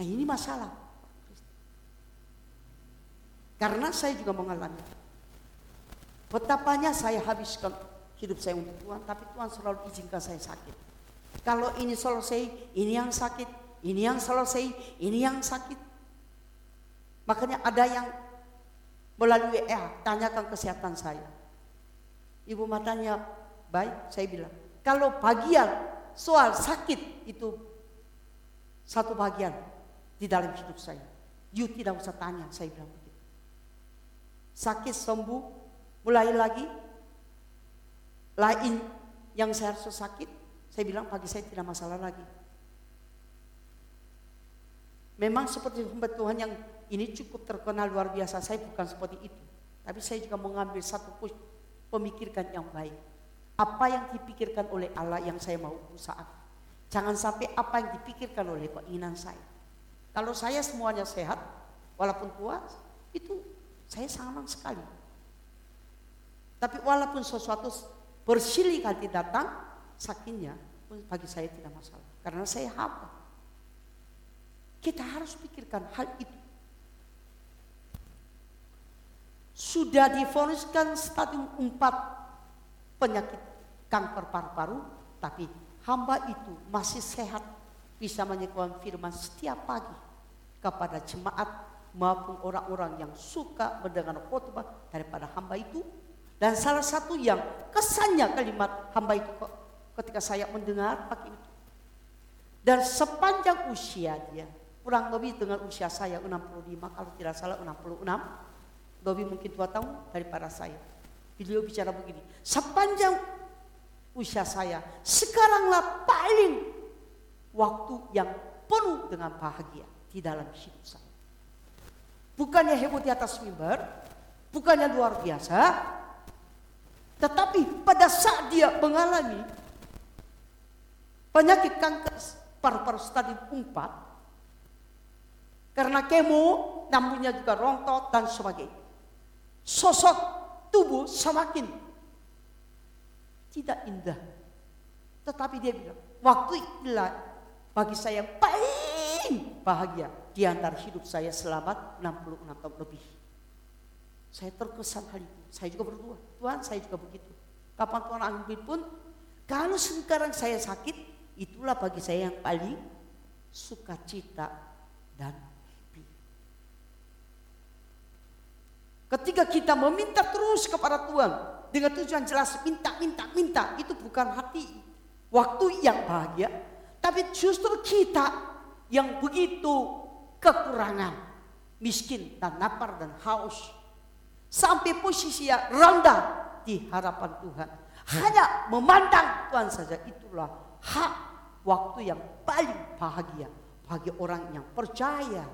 Nah ini masalah. Karena saya juga mengalami. Betapanya saya habiskan hidup saya untuk Tuhan, tapi Tuhan selalu izinkan saya sakit. Kalau ini selesai, ini yang sakit, ini yang selesai, ini yang sakit. Makanya ada yang melalui WA tanyakan kesehatan saya. Ibu matanya baik, saya bilang. Kalau bagian soal sakit itu satu bagian di dalam hidup saya. You tidak usah tanya, saya bilang begitu. Sakit sembuh, mulai lagi. Lain yang saya harus sakit, saya bilang bagi saya tidak masalah lagi. Memang seperti hamba Tuhan yang ini cukup terkenal luar biasa. Saya bukan seperti itu. Tapi saya juga mengambil satu pemikirkan yang baik. Apa yang dipikirkan oleh Allah yang saya mau usaha. Jangan sampai apa yang dipikirkan oleh keinginan saya. Kalau saya semuanya sehat, walaupun kuat, itu saya senang sekali. Tapi walaupun sesuatu bersilih kali datang, sakitnya bagi saya tidak masalah. Karena saya hamba. Kita harus pikirkan hal itu. Sudah difoniskan stadium 4 penyakit kanker paru-paru, tapi hamba itu masih sehat, bisa menyekuan firman setiap pagi kepada jemaat maupun orang-orang yang suka mendengar khotbah daripada hamba itu Dan salah satu yang kesannya kalimat hamba itu ketika saya mendengar pakai itu. Dan sepanjang usia dia, kurang lebih dengan usia saya 65 kalau tidak salah 66, lebih mungkin dua tahun daripada saya. Beliau bicara begini, sepanjang usia saya, sekaranglah paling waktu yang penuh dengan bahagia di dalam hidup saya. Bukannya heboh di atas mimbar, bukannya luar biasa, tetapi pada saat dia mengalami penyakit kanker paru-paru stadium 4 karena kemo, lambungnya juga rontok dan sebagainya. Sosok tubuh semakin tidak indah. Tetapi dia bilang, waktu itulah bagi saya yang paling bahagia di antara hidup saya selama 66 tahun lebih. Saya terkesan hal itu. Saya juga berdoa, Tuhan saya juga begitu. Kapan Tuhan ambil pun, kalau sekarang saya sakit, itulah bagi saya yang paling sukacita dan happy. Ketika kita meminta terus kepada Tuhan dengan tujuan jelas minta, minta, minta, itu bukan hati waktu yang bahagia, tapi justru kita yang begitu kekurangan, miskin dan lapar dan haus sampai posisinya rendah di hadapan Tuhan. Hanya memandang Tuhan saja itulah hak waktu yang paling bahagia bagi orang yang percaya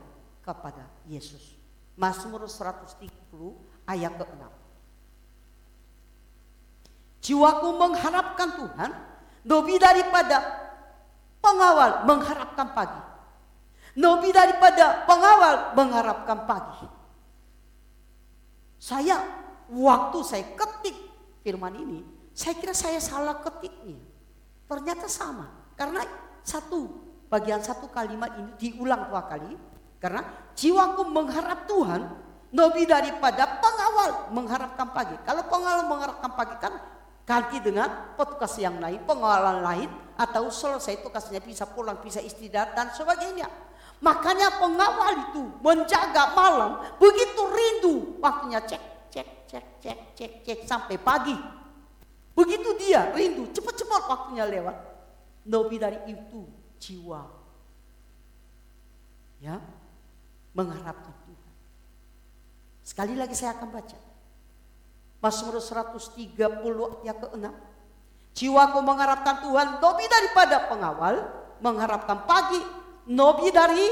kepada Yesus. Mazmur 130 ayat ke-6. Jiwaku mengharapkan Tuhan lebih daripada pengawal mengharapkan pagi. Lebih daripada pengawal mengharapkan pagi. Saya waktu saya ketik firman ini, saya kira saya salah ketiknya. Ternyata sama. Karena satu bagian satu kalimat ini diulang dua kali. Karena jiwaku mengharap Tuhan lebih daripada pengawal mengharapkan pagi. Kalau pengawal mengharapkan pagi kan ganti dengan petugas yang lain, pengawalan lain atau selesai tugasnya bisa pulang, bisa istirahat dan sebagainya. Makanya pengawal itu menjaga malam begitu rindu waktunya cek cek cek cek cek cek sampai pagi. Begitu dia rindu cepat-cepat waktunya lewat. Lebih dari itu jiwa ya mengharapkan Tuhan. Sekali lagi saya akan baca. Mazmur 130 ayat ke-6. Jiwaku mengharapkan Tuhan lebih daripada pengawal, mengharapkan pagi Nobi dari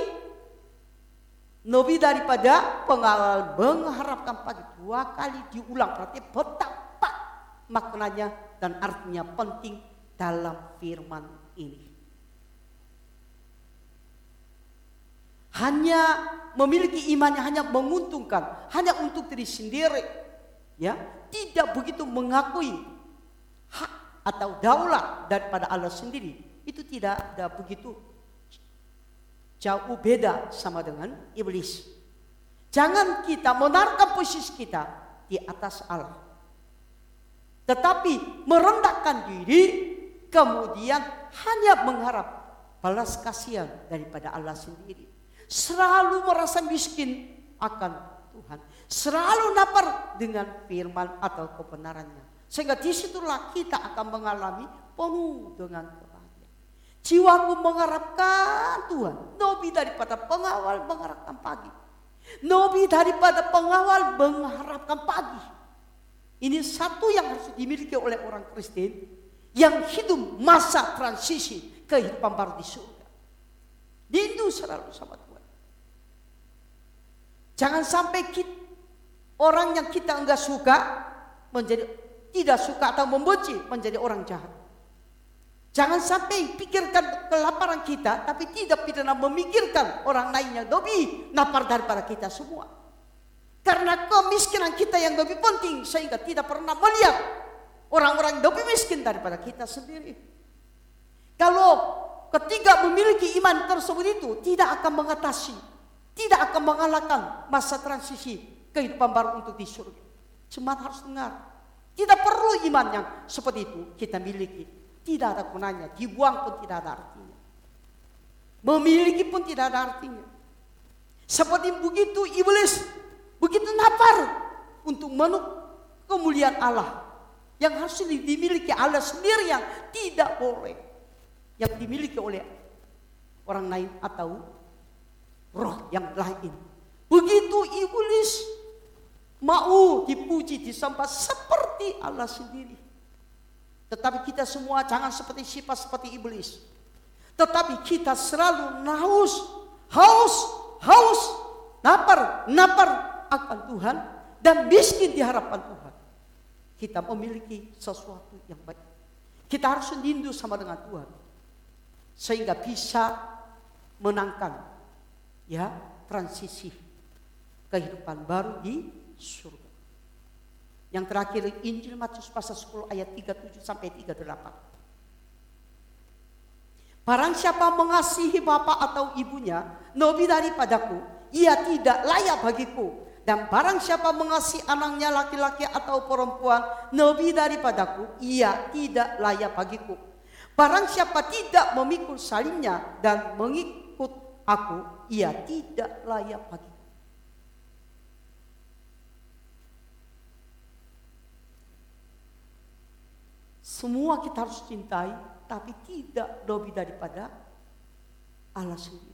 Nobi daripada pengawal mengharapkan pagi dua kali diulang berarti betapa maknanya dan artinya penting dalam firman ini. Hanya memiliki imannya hanya menguntungkan, hanya untuk diri sendiri. Ya, tidak begitu mengakui hak atau daulat daripada Allah sendiri. Itu tidak ada begitu jauh beda sama dengan iblis. Jangan kita menaruhkan posisi kita di atas Allah. Tetapi merendahkan diri kemudian hanya mengharap balas kasihan daripada Allah sendiri. Selalu merasa miskin akan Tuhan. Selalu lapar dengan firman atau kebenarannya. Sehingga di situlah kita akan mengalami penuh dengan Jiwaku mengharapkan Tuhan. Lebih daripada pengawal mengharapkan pagi. Lebih daripada pengawal mengharapkan pagi. Ini satu yang harus dimiliki oleh orang Kristen yang hidup masa transisi kehidupan baru di surga. Rindu selalu sama Tuhan. Jangan sampai kita, orang yang kita enggak suka menjadi tidak suka atau membenci menjadi orang jahat. Jangan sampai pikirkan kelaparan kita, tapi tidak pernah memikirkan orang lain yang lebih lapar daripada kita semua. Karena kemiskinan kita yang lebih penting, sehingga tidak pernah melihat orang-orang lebih miskin daripada kita sendiri. Kalau ketiga memiliki iman tersebut itu, tidak akan mengatasi, tidak akan mengalahkan masa transisi kehidupan baru untuk di surga. Cuma harus dengar, tidak perlu iman yang seperti itu kita miliki. Tidak ada gunanya. Dibuang pun tidak ada artinya. Memiliki pun tidak ada artinya. Seperti begitu iblis begitu lapar untuk menu kemuliaan Allah yang harus dimiliki Allah sendiri yang tidak boleh yang dimiliki oleh orang lain atau roh yang lain. Begitu iblis mau dipuji, disembah seperti Allah sendiri. Tetapi kita semua jangan seperti sifat seperti iblis. Tetapi kita selalu haus, haus, haus, napar, napar akan Tuhan dan miskin di hadapan Tuhan. Kita memiliki sesuatu yang baik. Kita harus rindu sama dengan Tuhan. Sehingga bisa menangkan ya transisi kehidupan baru di surga. Yang terakhir Injil Matius pasal 10 ayat 37 sampai 38. Barang siapa mengasihi bapak atau ibunya lebih daripadaku, ia tidak layak bagiku. Dan barang siapa mengasihi anaknya laki-laki atau perempuan lebih daripadaku, ia tidak layak bagiku. Barang siapa tidak memikul salibnya dan mengikut aku, ia tidak layak bagiku. Semua kita harus cintai, tapi tidak lebih daripada Allah sendiri.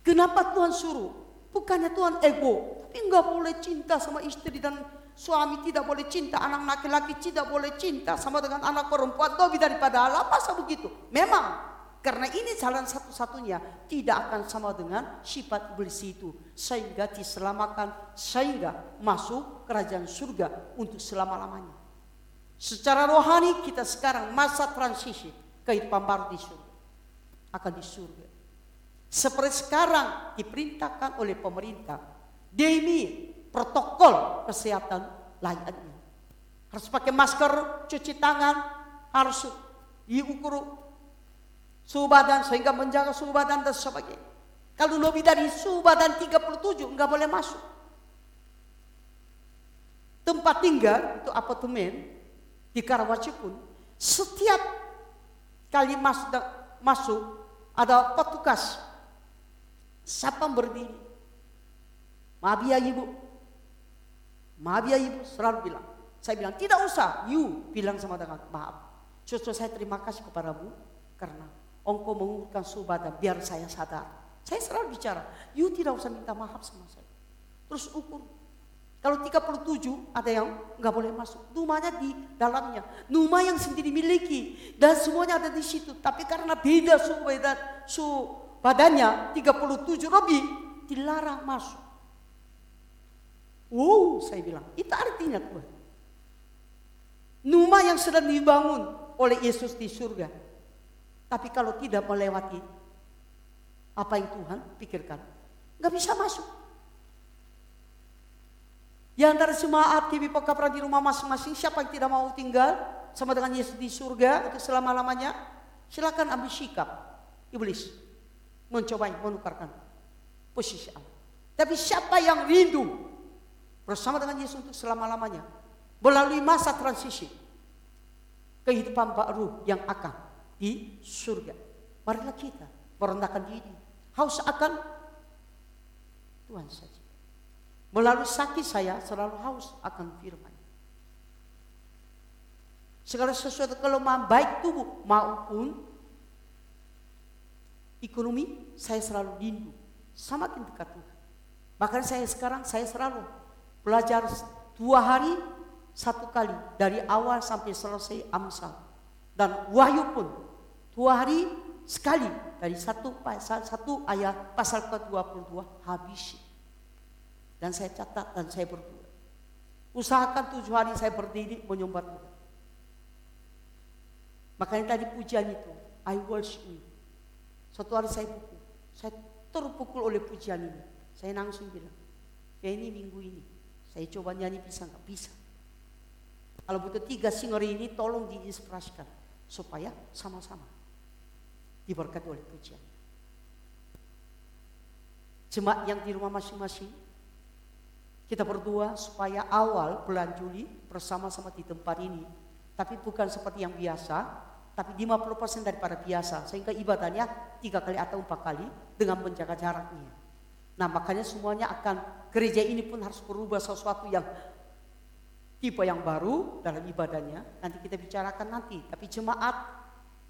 Kenapa Tuhan suruh? Bukannya Tuhan ego, tapi nggak boleh cinta sama istri dan suami tidak boleh cinta, anak laki-laki tidak boleh cinta sama dengan anak perempuan lebih daripada Allah. Masa begitu? Memang karena ini jalan satu-satunya tidak akan sama dengan sifat iblis itu sehingga diselamatkan sehingga masuk kerajaan surga untuk selama-lamanya. Secara rohani kita sekarang masa transisi kehidupan baru di surga. Akan di surga. Seperti sekarang diperintahkan oleh pemerintah. Demi protokol kesehatan lainnya. Harus pakai masker, cuci tangan, harus diukur suhu badan sehingga menjaga suhu badan dan sebagainya. Kalau lebih dari suhu badan 37 enggak boleh masuk. Tempat tinggal itu apartemen di Karawaci pun setiap kali masuk, masuk ada petugas. Siapa berdiri? Maaf ya ibu. Maaf ya ibu selalu bilang. Saya bilang tidak usah. You bilang sama dengan maaf. Justru saya terima kasih kepadamu karena engkau mengurutkan suhu badan biar saya sadar saya selalu bicara you tidak usah minta maaf sama saya terus ukur kalau 37 ada yang nggak boleh masuk. Rumahnya di dalamnya. Rumah yang sendiri miliki. Dan semuanya ada di situ. Tapi karena beda suhu badan, suhu badannya 37 lebih. Dilarang masuk. Wow saya bilang. Itu artinya Tuhan. Rumah yang sedang dibangun oleh Yesus di surga. Tapi kalau tidak melewati apa yang Tuhan pikirkan. nggak bisa masuk. Di antara jemaat KBP Kapra di rumah masing-masing, siapa yang tidak mau tinggal sama dengan Yesus di surga untuk selama-lamanya? Silakan ambil sikap. Iblis mencoba menukarkan posisi Allah. Tapi siapa yang rindu bersama dengan Yesus untuk selama-lamanya? Melalui masa transisi. Kehidupan baru yang akan di surga. Marilah kita merendahkan diri. Haus akan Tuhan saja. Melalui sakit saya selalu haus akan firman. Segala sesuatu kelemahan baik tubuh maupun ekonomi saya selalu rindu semakin dekat Tuhan. Bahkan saya sekarang saya selalu belajar dua hari satu kali dari awal sampai selesai Amsal dan Wahyu pun dua hari sekali dari satu pasal satu ayat pasal ke 22 habis. Dan saya catat dan saya berdoa. Usahakan tujuh hari saya berdiri menyembah Tuhan. Makanya tadi pujian itu, I worship you. Suatu hari saya pukul, saya terpukul oleh pujian ini. Saya langsung bilang, ya ini minggu ini, saya coba nyanyi bisa nggak bisa. Kalau butuh tiga singori ini tolong diinspirasikan supaya sama-sama diberkati oleh pujian. Jemaat yang di rumah masing-masing kita berdua supaya awal bulan Juli bersama-sama di tempat ini. Tapi bukan seperti yang biasa, tapi 50% daripada biasa. Sehingga ibadahnya tiga kali atau empat kali dengan menjaga jaraknya. Nah makanya semuanya akan gereja ini pun harus berubah sesuatu yang tipe yang baru dalam ibadahnya. Nanti kita bicarakan nanti. Tapi jemaat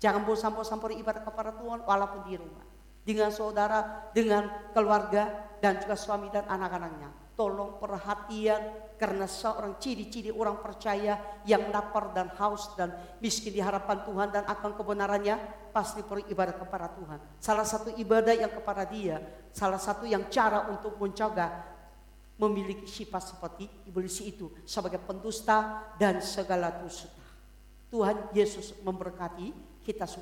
jangan bosan-bosan beribadah kepada Tuhan walaupun di rumah. Dengan saudara, dengan keluarga, dan juga suami dan anak-anaknya. Tolong perhatian karena seorang ciri-ciri orang percaya yang lapar dan haus dan miskin di harapan Tuhan dan akan kebenarannya pasti beribadah kepada Tuhan. Salah satu ibadah yang kepada dia, salah satu yang cara untuk mencegah memiliki sifat seperti iblis itu sebagai pendusta dan segala dusta. Tuhan Yesus memberkati kita semua.